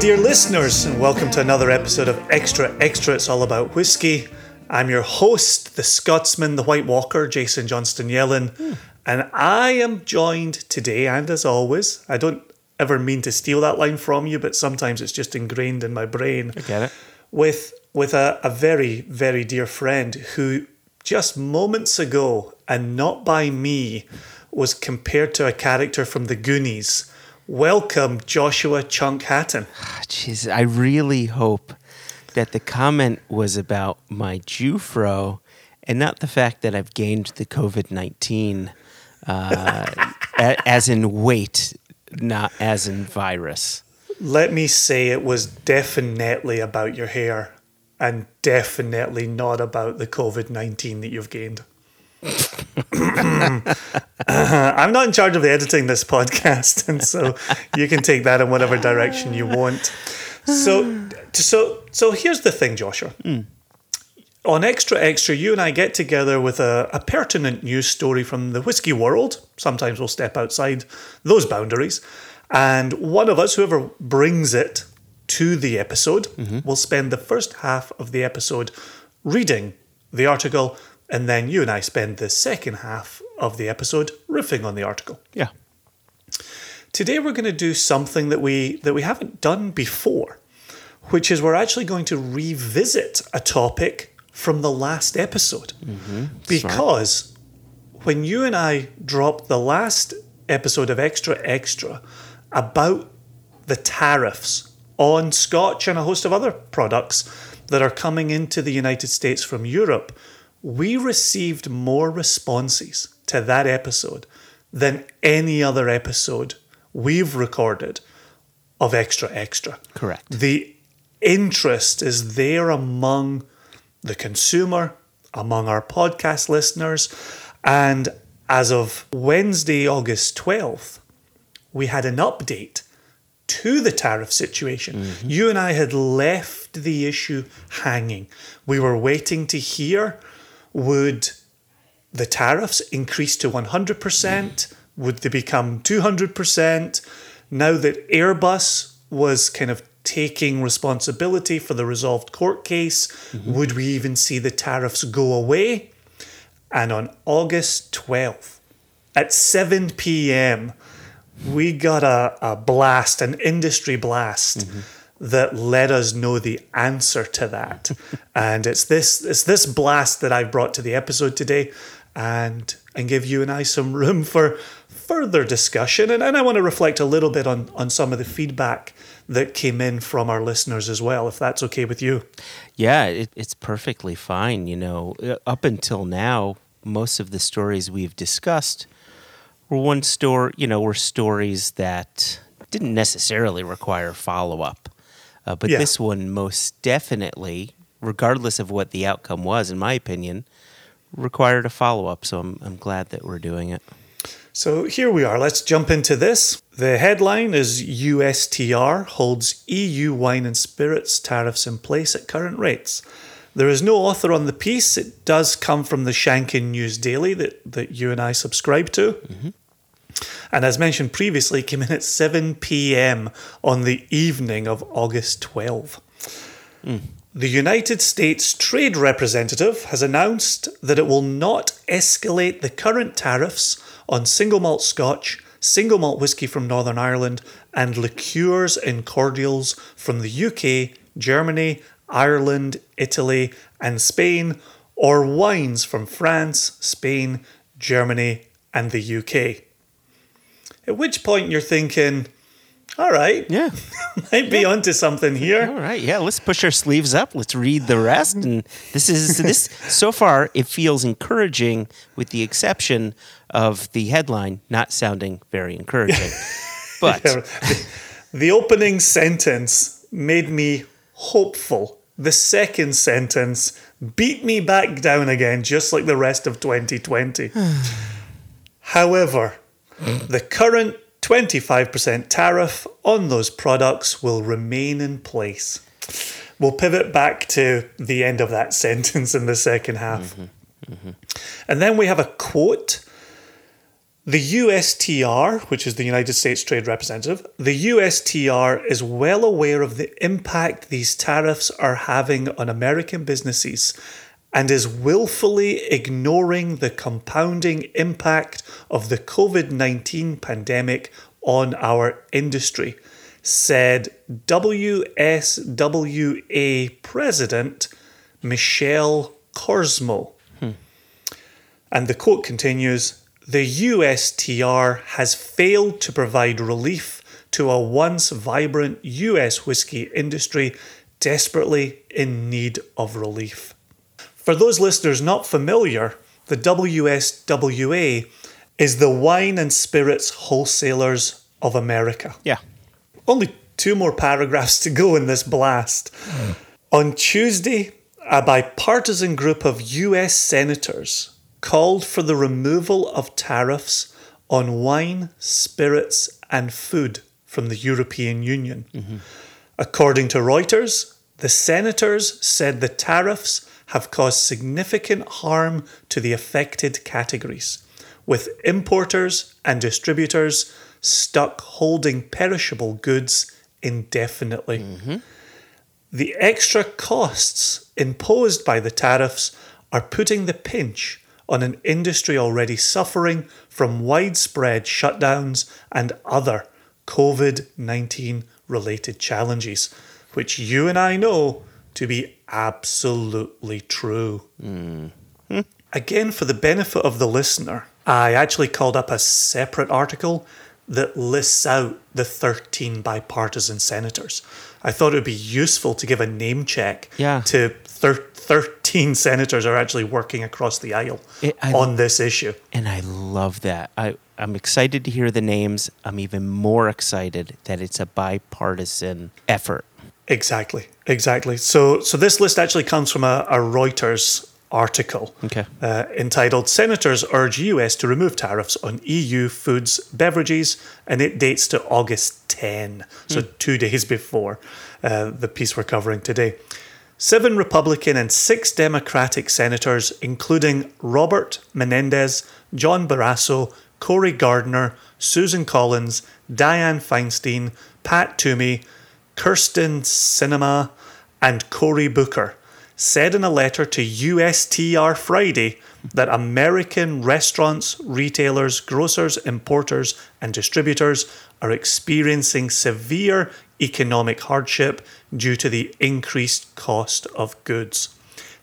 dear listeners, and welcome to another episode of Extra Extra. It's all about whiskey. I'm your host, the Scotsman, the White Walker, Jason Johnstone Yellin, and I am joined today, and as always, I don't ever mean to steal that line from you, but sometimes it's just ingrained in my brain. I get it. With with a, a very, very dear friend who just moments ago, and not by me, was compared to a character from the Goonies. Welcome, Joshua Chunk Hatton. Jeez, I really hope that the comment was about my Jufro and not the fact that I've gained the COVID 19 uh, a- as in weight, not as in virus. Let me say it was definitely about your hair and definitely not about the COVID 19 that you've gained. I'm not in charge of editing this podcast, and so you can take that in whatever direction you want. So, so, so here's the thing, Joshua. Hmm. On Extra Extra, you and I get together with a, a pertinent news story from the whiskey world. Sometimes we'll step outside those boundaries. And one of us, whoever brings it to the episode, mm-hmm. will spend the first half of the episode reading the article, and then you and I spend the second half of the episode riffing on the article. Yeah. Today we're going to do something that we that we haven't done before, which is we're actually going to revisit a topic from the last episode. Mm-hmm. Because when you and I dropped the last episode of Extra Extra about the tariffs on Scotch and a host of other products that are coming into the United States from Europe, we received more responses to that episode than any other episode we've recorded of Extra Extra. Correct. The interest is there among the consumer, among our podcast listeners, and as of Wednesday, August 12th, we had an update to the tariff situation. Mm-hmm. You and I had left the issue hanging. We were waiting to hear would the tariffs increase to 100%? Would they become 200%? Now that Airbus was kind of taking responsibility for the resolved court case, mm-hmm. would we even see the tariffs go away? And on August 12th, at 7 p.m., we got a, a blast, an industry blast mm-hmm. That let us know the answer to that. and it's this it's this blast that I've brought to the episode today and and give you and I some room for further discussion. And, and I want to reflect a little bit on, on some of the feedback that came in from our listeners as well, if that's okay with you. Yeah, it, it's perfectly fine. You know, Uh, up until now, most of the stories we've discussed were one story, you know, were stories that didn't necessarily require follow up. Uh, but Yeah. this one most definitely, regardless of what the outcome was, in my opinion, required a follow up. So I'm, I'm glad that we're doing it. So here we are. Let's jump into this. The headline is USTR holds EU wine and spirits tariffs in place at current rates. There is no author on the piece. It does come from the Shanken News Daily that, that you and I subscribe to. And as mentioned previously, came in at 7 p.m. on the evening of August 12. The United States Trade Representative has announced that it will not escalate the current tariffs on single malt scotch, single malt whisky from Northern Ireland, and liqueurs and cordials from the UK, Germany, Ireland, Italy, and Spain, or wines from France, Spain, Germany, and the UK. At which point you're thinking, all right, Yeah. might be onto something here. All right, yeah, let's push our sleeves up. Let's read the rest. And this is this so far it feels encouraging with the exception of the headline not sounding very encouraging. But the, the opening sentence made me hopeful. The second sentence beat me back down again, just like the rest of 2020. However, the current 25% tariff on those products will remain in place. We'll pivot back to the end of that sentence in the second half. Mm-hmm. Mm-hmm. And then we have a quote The USTR, which is the United States Trade Representative, the USTR is well aware of the impact these tariffs are having on American businesses and is willfully ignoring the compounding impact of the COVID 19 pandemic on our industry, said WSWA President Michelle Korsmo. And the quote continues The USTR has failed to provide relief to a once vibrant US whiskey industry desperately in need of relief. For those listeners not familiar, the WSWA is the Wine and Spirits Wholesalers of America. Yeah. Only two more paragraphs to go in this blast. On Tuesday, a bipartisan group of US senators called for the removal of tariffs on wine, spirits, and food from the European Union. Mm-hmm. According to Reuters, the senators said the tariffs have caused significant harm to the affected categories, with importers and distributors stuck holding perishable goods indefinitely. Mm-hmm. The extra costs imposed by the tariffs are putting the pinch on an industry already suffering from widespread shutdowns and other COVID 19 related challenges, which you and I know to be absolutely true. Hmm. Hmm. Again, for the benefit of the listener, I actually called up a separate article that lists out the 13 bipartisan senators. I thought it would be useful to give a name check Yeah. to thir- 13 senators are actually working across the aisle It- I- on this issue. And I love that. I, I'm excited to hear the names. I'm even more excited that it's a bipartisan effort. Exactly, exactly. So, so this list actually comes from a, a Reuters article Okay. uh, entitled "Senators Urge U.S. to Remove Tariffs on EU Foods Beverages," and it dates to August 10, so two days before uh, the piece we're covering today. Seven Republican and six Democratic senators, including Robert Menendez, John Barrasso, Cory Gardner, Susan Collins, Dianne Feinstein, Pat Toomey, Kyrsten Sinema, and Cory Booker, said in a letter to USTR Friday that American restaurants, retailers, grocers, importers, and distributors are experiencing severe economic hardship due to the increased cost of goods.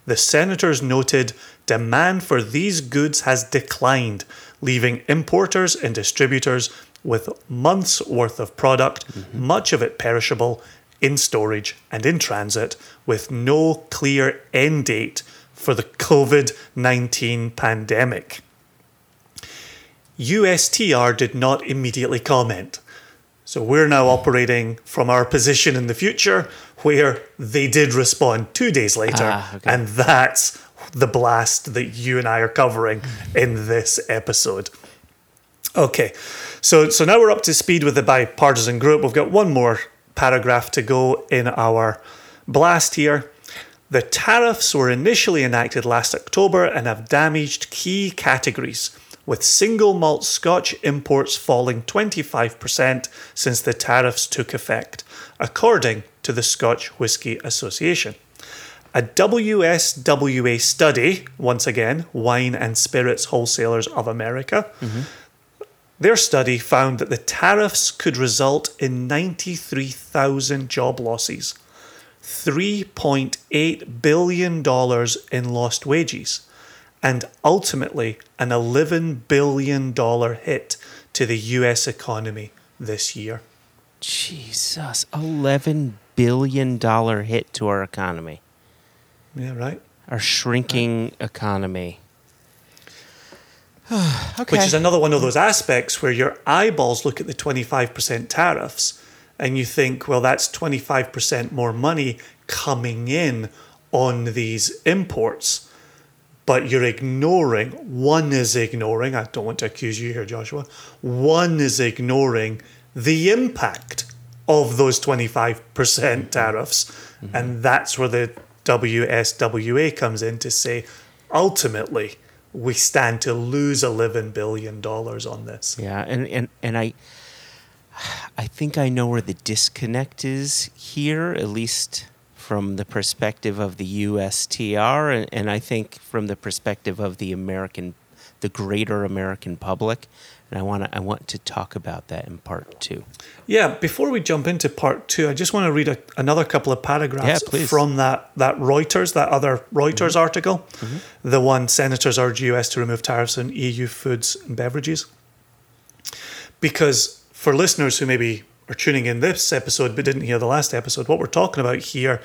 The senators noted demand for these goods has declined, leaving importers and distributors with months' worth of product, mm-hmm. much of it perishable, in storage and in transit, with no clear end date for the COVID 19 pandemic. USTR did not immediately comment. So we're now operating from our position in the future where they did respond two days later. Ah, okay. And that's the blast that you and I are covering in this episode. Okay, so so now we're up to speed with the bipartisan group. We've got one more paragraph to go in our blast here. The tariffs were initially enacted last October and have damaged key categories, with single malt Scotch imports falling 25% since the tariffs took effect, according to the Scotch Whisky Association. A WSWA study, once again, Wine and Spirits Wholesalers of America, mm-hmm. Their study found that the tariffs could result in 93,000 job losses, $3.8 billion in lost wages, and ultimately an $11 billion hit to the US economy this year. Jesus, $11 billion hit to our economy, Yeah, right? our shrinking economy. Okay. Which is another one of those aspects where your eyeballs look at the 25% tariffs and you think, well, that's 25% more money coming in on these imports. But you're ignoring, one is ignoring, I don't want to accuse you here, Joshua, one is ignoring the impact of those 25% mm-hmm. tariffs. Mm-hmm. And that's where the WSWA comes in to say, ultimately, we stand to lose eleven billion dollars on this. Yeah, and, and, and I I think I know where the disconnect is here, at least from the perspective of the USTR, and, and I think from the perspective of the American, the greater American public. And I want to I want to talk about that in part two. Yeah, before we jump into part two, I just want to read a, another couple of paragraphs Yeah, from that, that Reuters, that other Reuters mm-hmm. article, mm-hmm. the one senators urge US to remove tariffs on EU foods and beverages. Because for listeners who maybe are tuning in this episode but didn't hear the last episode, what we're talking about here,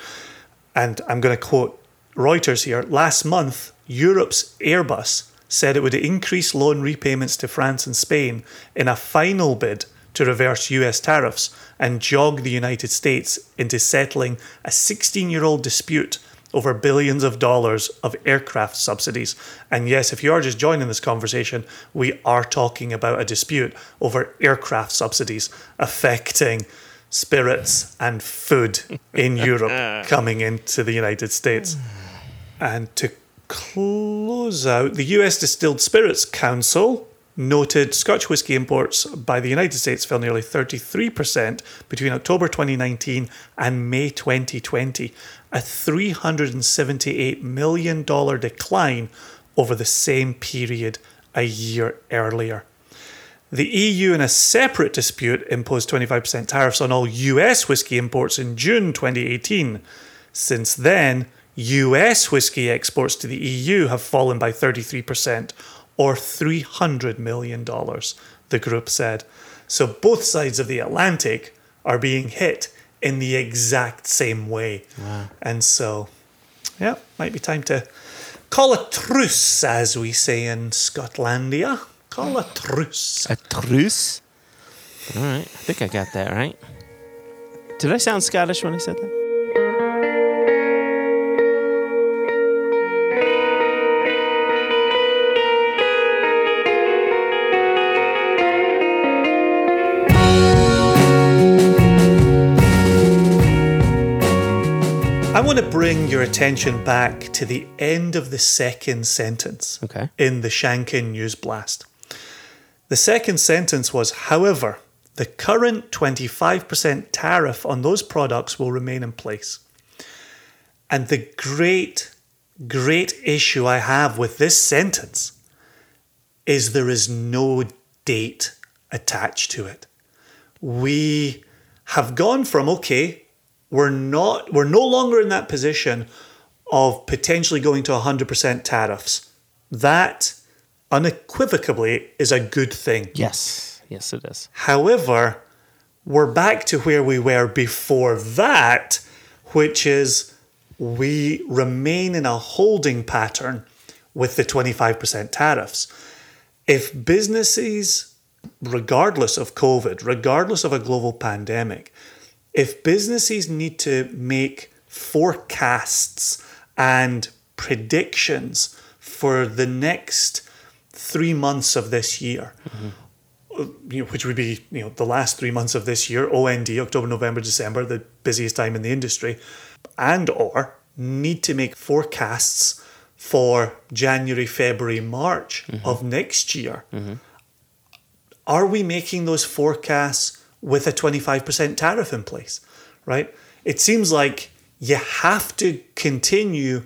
and I'm going to quote Reuters here last month, Europe's Airbus said it would increase loan repayments to France and Spain in a final bid to reverse US tariffs and jog the United States into settling a 16 year old dispute over billions of dollars of aircraft subsidies. And yes, if you are just joining this conversation, we are talking about a dispute over aircraft subsidies affecting spirits and food in Europe coming into the United States. And to close out, the US Distilled Spirits Council noted Scotch whisky imports by the United States fell nearly 33% between October 2019 and May 2020, a $378 million decline over the same period a year earlier. The EU, in a separate dispute, imposed 25% tariffs on all US whisky imports in June 2018. Since then, US whiskey exports to the EU have fallen by 33%, or $300 million, the group said. So both sides of the Atlantic are being hit in the exact same way. Wow. And so, yeah, might be time to call a truce, as we say in Scotlandia. Call a truce. A truce. All right, I think I got that right. Did I sound Scottish when I said that? Want to bring your attention back to the end of the second sentence Okay. in the Shanken News Blast. The second sentence was, however, the current 25% tariff on those products will remain in place. And the great, great issue I have with this sentence is there is no date attached to it. We have gone from, okay, we're not we're no longer in that position of potentially going to 100% tariffs. That unequivocally is a good thing. Yes. Yes, it is. However, we're back to where we were before that, which is we remain in a holding pattern with the 25% tariffs. If businesses, regardless of COVID, regardless of a global pandemic, if businesses need to make forecasts and predictions for the next three months of this year, you know, which would be you know the last three months of this year, OND October, November, December, the busiest time in the industry, and or need to make forecasts for January, February, March mm-hmm. of next year. Mm-hmm. Are we making those forecasts with a 25% tariff in place? Right? It seems like you have to continue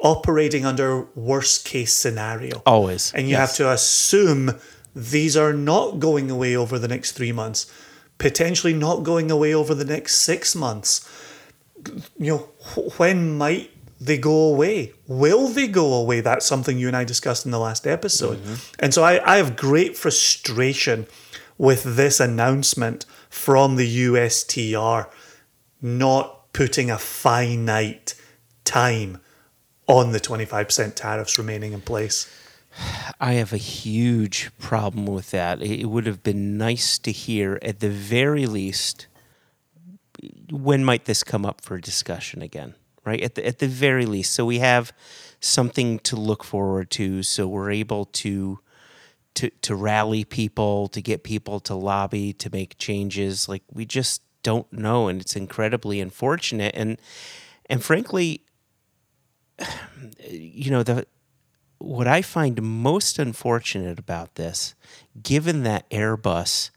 operating under worst case scenario. Always. And you Yes. have to assume these are not going away over the next three months, potentially not going away over the next six months. You know, wh- when might they go away? Will they go away? That's something you and I discussed in the last episode. Mm-hmm. And so I, I have great frustration with this announcement from the USTR not putting a finite time on the 25% tariffs remaining in place. I have a huge problem with that. It would have been nice to hear, at the very least, when might this come up for discussion again, right? At the, at the very least. So we have something to look forward to. So we're able to. To, to rally people, to get people to lobby, to make changes, like we just don't know, and it's incredibly unfortunate. And and frankly, you know the what I find most unfortunate about this, given that Airbus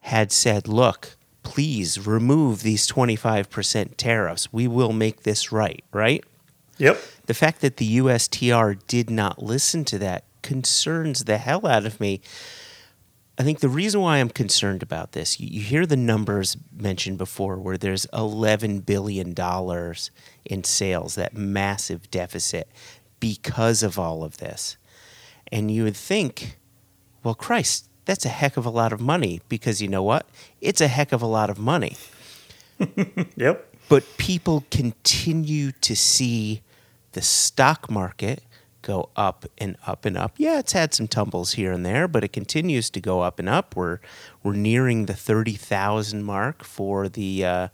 had said, look, please remove these 25% tariffs, we will make this right, right? Yep. The fact that the USTR did not listen to that concerns the hell out of me. I think the reason why I'm concerned about this, you, you hear the numbers mentioned before where there's $11 billion in sales, that massive deficit because of all of this. And you would think, well, Christ, that's a heck of a lot of money because you know what? It's a heck of a lot of money. Yep. But people continue to see the stock market go up and up and up. Yeah, it's had some tumbles here and there, but it continues to go up and up. We're we're nearing the thirty thousand mark for the uh,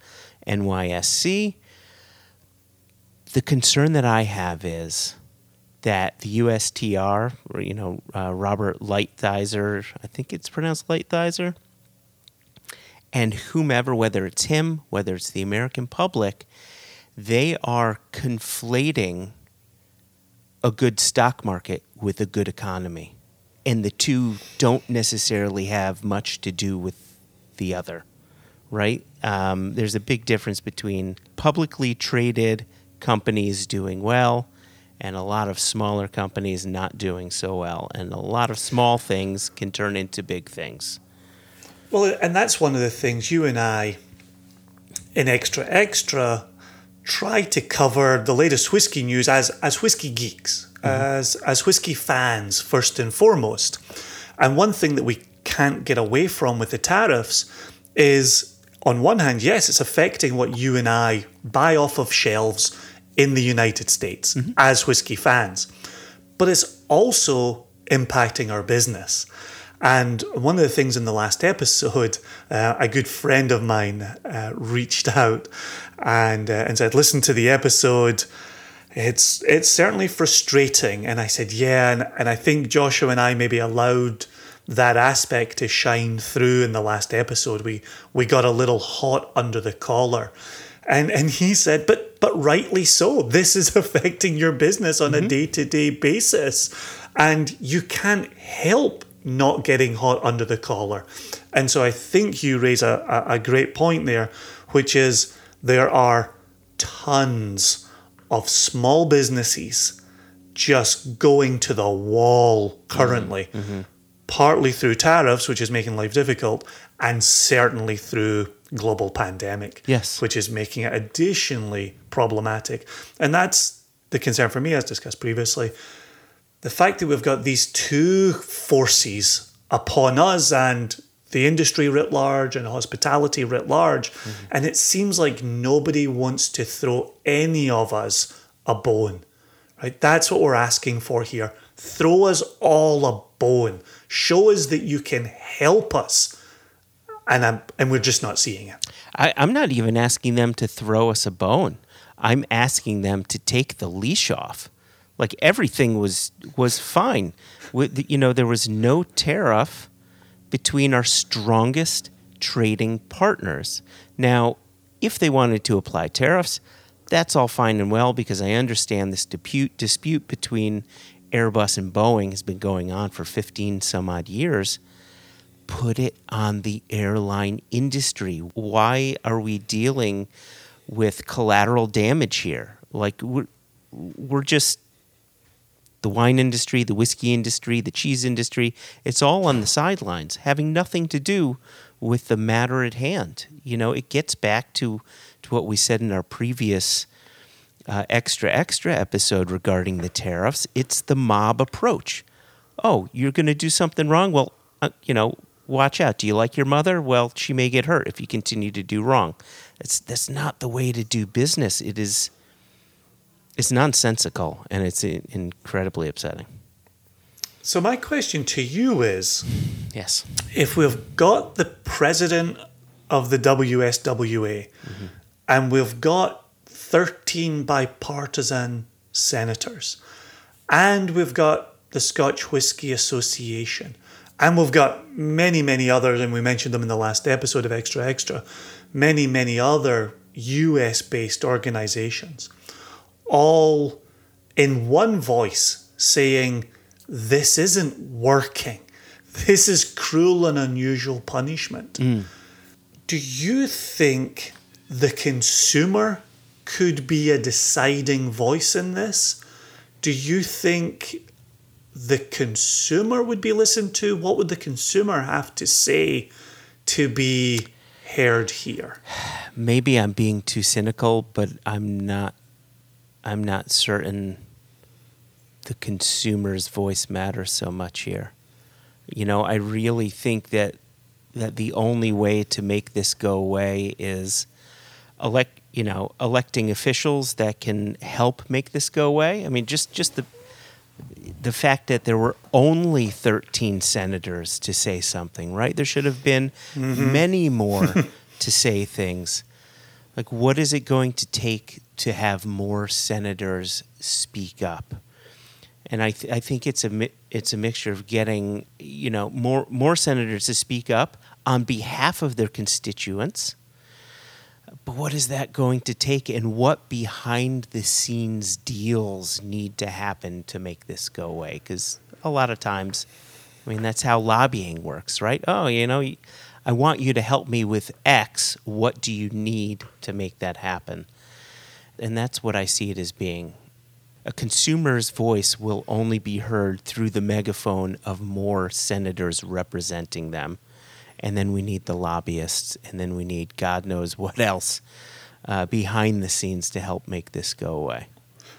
NYSE. The concern that I have is that the USTR, or you know, uh, Robert Lighthizer, I think it's pronounced Lighthizer, and whomever, whether it's him, whether it's the American public, they are conflating a good stock market with a good economy. And the two don't necessarily have much to do with the other, right? Um, there's a big difference between publicly traded companies doing well and a lot of smaller companies not doing so well. And a lot of small things can turn into big things. Well, and that's one of the things you and I in Extra Extra try to cover the latest whiskey news as as whiskey geeks, mm-hmm. as as whiskey fans first and foremost. And one thing that we can't get away from with the tariffs is on one hand, yes, it's affecting what you and I buy off of shelves in the United States mm-hmm. as whiskey fans, but it's also impacting our business. And one of the things in the last episode, uh, a good friend of mine uh, reached out and uh, and said, "Listen to the episode. It's it's certainly frustrating." And I said, "Yeah," and, and I think Joshua and I maybe allowed that aspect to shine through in the last episode. We we got a little hot under the collar. And and he said, but but rightly so. This is affecting your business on a day-to-day basis. And you can't help not getting hot under the collar. And so I think you raise a, a, great point there, which is there are tons of small businesses just going to the wall currently, mm-hmm. Mm-hmm. partly through tariffs, which is making life difficult, and certainly through global pandemic, Yes. which is making it additionally problematic. And that's the concern for me, as discussed previously. The fact that we've got these two forces upon us and the industry writ large and hospitality writ large, mm-hmm. and it seems like nobody wants to throw any of us a bone. Right? That's what we're asking for here. Throw us all a bone. Show us that you can help us. And I'm, and we're just not seeing it. I, I'm not even asking them to throw us a bone. I'm asking them to take the leash off. Like everything was was fine. With, you know, there was no tariff between our strongest trading partners. Now, if they wanted to apply tariffs, that's all fine and well because I understand this dispute dispute between Airbus and Boeing has been going on for 15 some odd years put it on the airline industry. Why are we dealing with collateral damage here? Like we're, we're just the wine industry, the whiskey industry, the cheese industry, it's all on the sidelines, having nothing to do with the matter at hand. You know, it gets back to, to what we said in our previous uh, extra extra episode regarding the tariffs. It's the mob approach. Oh, you're going to do something wrong? Well, uh, you know, watch out. Do you like your mother? Well, she may get hurt if you continue to do wrong. It's that's not the way to do business. It is it's nonsensical and it's incredibly upsetting. So, my question to you is Yes. if we've got the president of the WSWA mm-hmm. and we've got 13 bipartisan senators and we've got the Scotch Whisky Association and we've got many, many others, and we mentioned them in the last episode of Extra Extra, many, many other US based organizations, all in one voice saying, This isn't working. This is cruel and unusual punishment. Mm. Do you think the consumer could be a deciding voice in this? Do you think the consumer would be listened to? What would the consumer have to say to be heard here? Maybe I'm being too cynical, but I'm not. I'm not certain the consumer's voice matters so much here. You know, I really think that that the only way to make this go away is elect, you know, electing officials that can help make this go away. I mean, just just the the fact that there were only 13 senators to say something, right? There should have been mm-hmm. many more to say things. Like, what is it going to take to have more senators speak up? And I, th- I think it's a mi- it's a mixture of getting you know more more senators to speak up on behalf of their constituents. But what is that going to take, and what behind the scenes deals need to happen to make this go away? Because a lot of times, I mean, that's how lobbying works, right? Oh, you know, I want you to help me with X. What do you need to make that happen? And that's what I see it as being. A consumer's voice will only be heard through the megaphone of more senators representing them. And then we need the lobbyists, and then we need God knows what else uh, behind the scenes to help make this go away.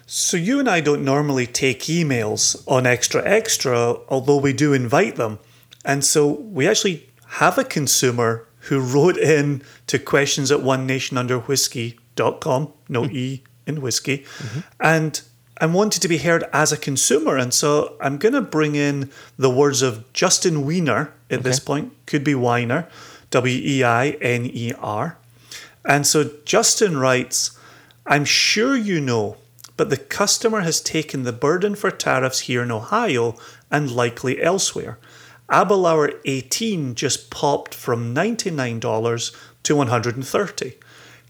So you and I don't normally take emails on Extra Extra, although we do invite them. And so we actually have a consumer who wrote in to questions at one nation under whiskey.com, no mm-hmm. E in whiskey, mm-hmm. and and wanted to be heard as a consumer. And so I'm going to bring in the words of Justin Weiner at this point, could be Weiner, W E I N E R. And so Justin writes, I'm sure you know, but the customer has taken the burden for tariffs here in Ohio and likely elsewhere. Aberlour 18 just popped from $99 to 130.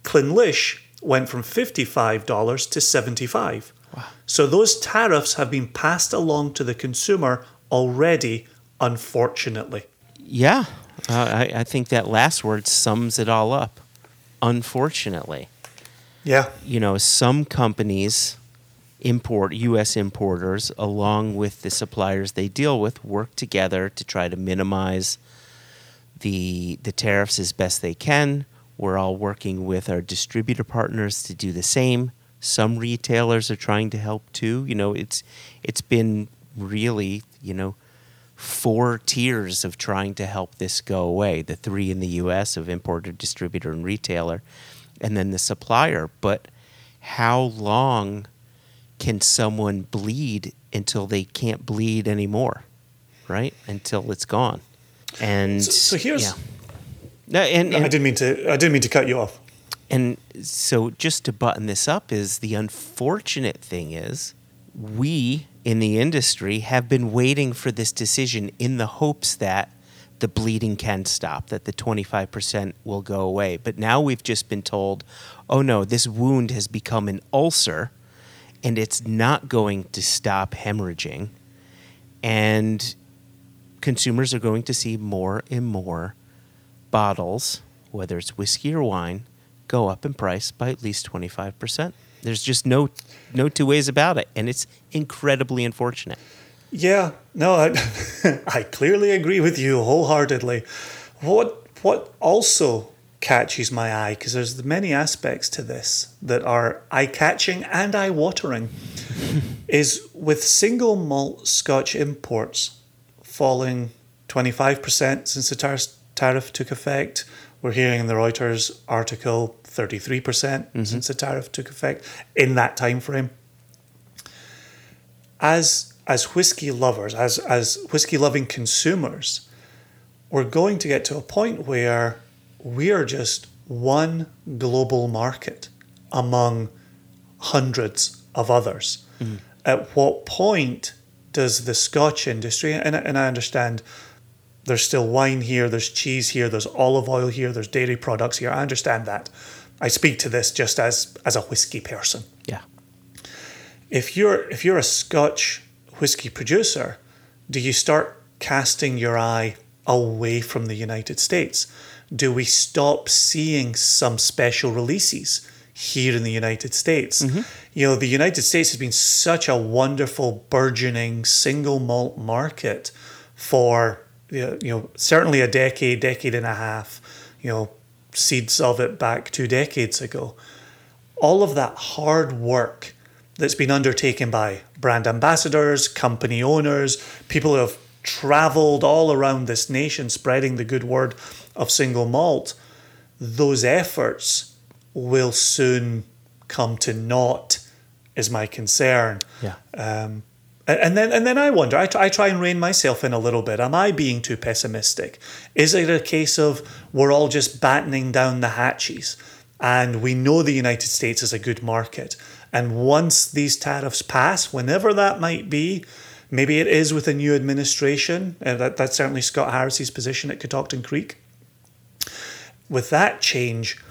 Clynelish went from $55 to $75. Wow. So those tariffs have been passed along to the consumer already, unfortunately. Yeah, uh, I, I think that last word sums it all up. Unfortunately. Yeah. you know, some companies import U.S. importers along with the suppliers they deal with work together to try to minimize the the tariffs as best they can. We're all working with our distributor partners to do the same. Some retailers are trying to help too. You know, it's it's been really, you know, four tiers of trying to help this go away. The three in the US of importer, distributor, and retailer, and then the supplier. But how long can someone bleed until they can't bleed anymore? Right? Until it's gone. And So, so here's. yeah. No, and, I didn't mean to. I didn't mean to cut you off. and so just to button this up is the unfortunate thing is we in the industry have been waiting for this decision in the hopes that the bleeding can stop, that the 25% will go away. But now we've just been told, oh no, this wound has become an ulcer and it's not going to stop hemorrhaging. And consumers are going to see more and more bottles, whether it's whiskey or wine, go up in price by at least 25%. There's just no no two ways about it, and it's incredibly unfortunate. Yeah, no, I, I clearly agree with you wholeheartedly. What what also catches my eye because there's many aspects to this that are eye catching and eye watering is with single malt Scotch imports falling 25% since the tar- tariff took effect. We're hearing in the Reuters article 33% mm-hmm. since the tariff took effect in that time frame as as whiskey lovers, as as whiskey loving consumers, we're going to get to a point where we are just one global market among hundreds of others. Mm-hmm. At what point does the Scotch industry, and, and I understand there's still wine here, there's cheese here, there's olive oil here, there's dairy products here. I understand that. I speak to this just as as a whiskey person Yeah. if you're if you're a Scotch whiskey producer, do you start casting your eye away from the United States? Do we stop seeing some special releases here in the United States? Mm-hmm. You know, the United States has been such a wonderful, burgeoning single malt market for, you know, certainly a decade, decade and a half, you know, seeds of it back two decades ago. All of that hard work that's been undertaken by brand ambassadors, company owners, people who have traveled all around this nation spreading the good word of single malt, those efforts will soon come to naught, is my concern. Yeah. Um, and then and then I wonder. I try, I try and rein myself in a little bit. Am I being too pessimistic? Is it a case of we're all just battening down the hatches, and we know the United States is a good market, and once these tariffs pass, whenever that might be, maybe it is with a new administration. Uh, that that's certainly Scott Harris's position at Catoctin Creek. With that change,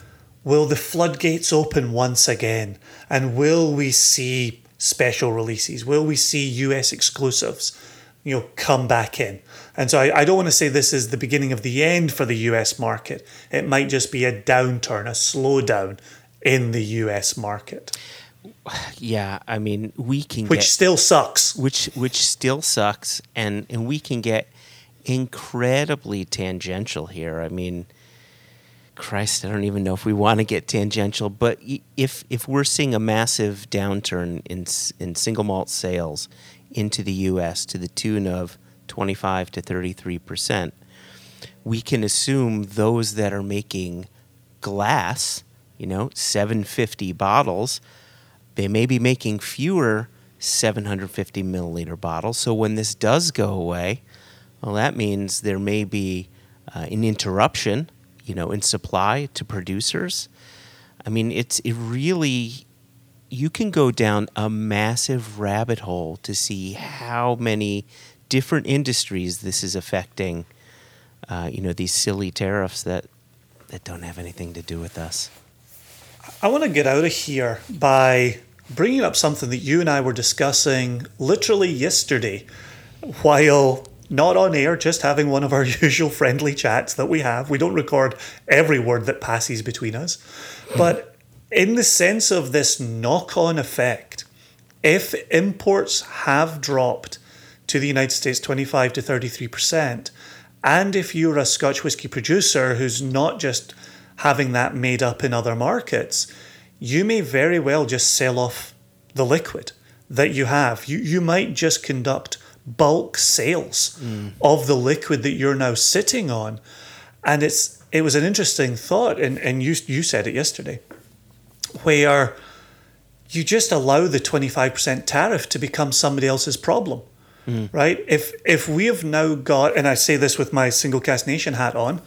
will the floodgates open once again, and will we see special releases? Will we see US exclusives, you know, come back in? And so I, I don't want to say this is the beginning of the end for the US market. It might just be a downturn, a slowdown in the US market, Yeah, I mean, we can which get still sucks. which which still sucks and and we can get incredibly tangential here i mean christ i don't even know if we want to get tangential but if if we're seeing a massive downturn in in single malt sales into the us to the tune of 25 to 33 percent we can assume those that are making glass you know 750 bottles they may be making fewer 750 milliliter bottles. So when this does go away, well, that means there may be uh, an interruption, you know, in supply to producers. I mean, it's it really you can go down a massive rabbit hole to see how many different industries this is affecting. Uh, you know, these silly tariffs that that don't have anything to do with us. I want to get out of here by bringing up something that you and I were discussing literally yesterday while not on air, just having one of our usual friendly chats that we have. We don't record every word that passes between us. But in the sense of this knock on effect, if imports have dropped to the United States 25 to 33%, and if you're a Scotch whisky producer who's not just having that made up in other markets, you may very well just sell off the liquid that you have. You, you might just conduct bulk sales of the liquid that you're now sitting on. And it's it was an interesting thought, and, and you you said it yesterday, where you just allow the 25% tariff to become somebody else's problem. Right? If if we have now got, and I say this with my Single Cask Nation hat on,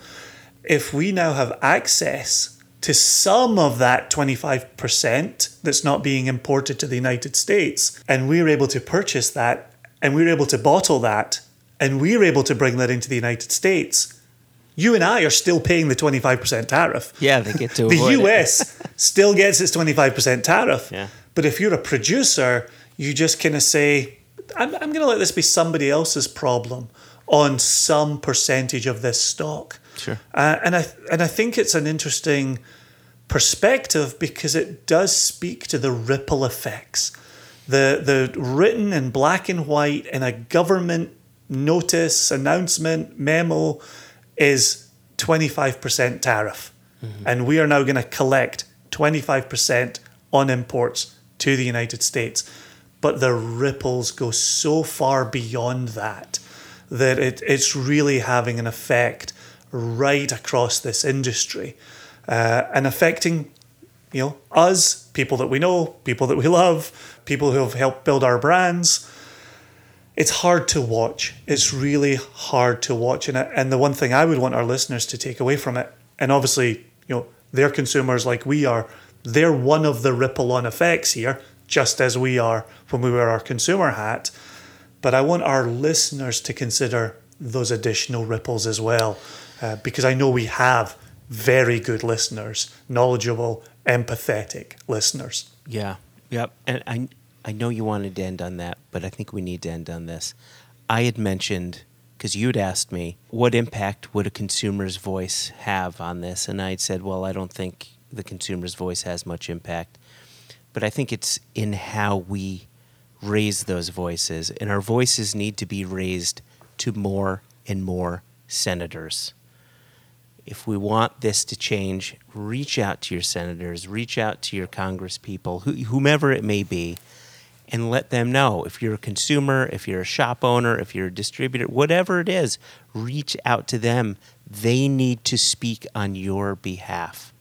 if we now have access to some of that 25% that's not being imported to the United States, and we're able to purchase that, and we're able to bottle that, and we're able to bring that into the United States, you and I are still paying the 25% tariff. Yeah, they get to The. US still gets its 25% tariff. Yeah. But if you're a producer, you just kind of say, I'm, I'm going to let this be somebody else's problem on some percentage of this stock. Sure. Uh, and I and I think it's an interesting perspective because it does speak to the ripple effects. The the written in black and white in a government notice, announcement, memo is 25% tariff. And we are now going to collect 25% on imports to the United States. But the ripples go so far beyond that that it, it's really having an effect right across this industry uh, and affecting you know us people that we know people that we love people who have helped build our brands it's hard to watch it's really hard to watch and, and the one thing i would want our listeners to take away from it and obviously you know they're consumers like we are they're one of the ripple on effects here just as we are when we wear our consumer hat but I want our listeners to consider those additional ripples as well, uh, because I know we have very good listeners, knowledgeable, empathetic listeners. Yeah. Yep. And I know you wanted to end on that, but I think we need to end on this. I had mentioned because you'd asked me what impact would a consumer's voice have on this, and I had said, well, I don't think the consumer's voice has much impact, but I think it's in how we raise those voices, and our voices need to be raised to more and more senators. If we want this to change, reach out to your senators, reach out to your congresspeople, whomever it may be, and let them know. If you're a consumer, if you're a shop owner, if you're a distributor, whatever it is, reach out to them. They need to speak on your behalf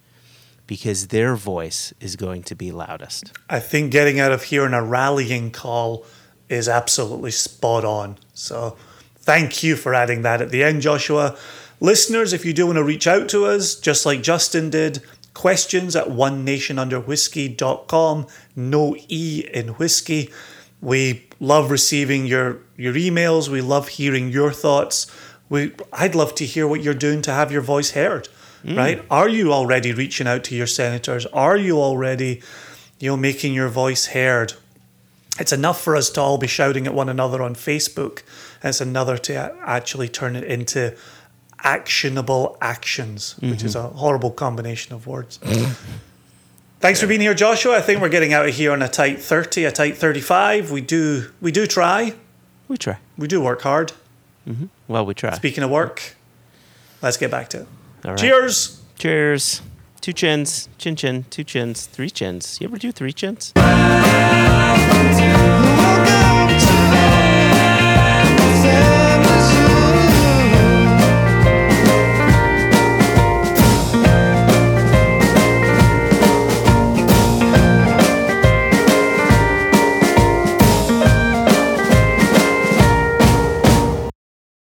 because their voice is going to be loudest. I think getting out of here in a rallying call is absolutely spot on. So thank you for adding that at the end, Joshua. Listeners, if you do want to reach out to us, just like Justin did, questions at one nation under whiskey.com. No E in whiskey. We love receiving your, your emails. We love hearing your thoughts. We, I'd love to hear what you're doing to have your voice heard, mm. right? Are you already reaching out to your senators? Are you already, you know, making your voice heard? It's enough for us to all be shouting at one another on Facebook. It's another to actually turn it into actionable actions, mm-hmm. which is a mm-hmm. horrible combination of words. Thanks for being here, Joshua. I think we're getting out of here on a tight thirty, a tight thirty-five. We do, we do try. We try. We do work hard. Mm-hmm. Well, we try. Speaking of work, let's get back to it. Cheers. Cheers. Two chins, chin chin, two chins, three chins. You ever do three chins?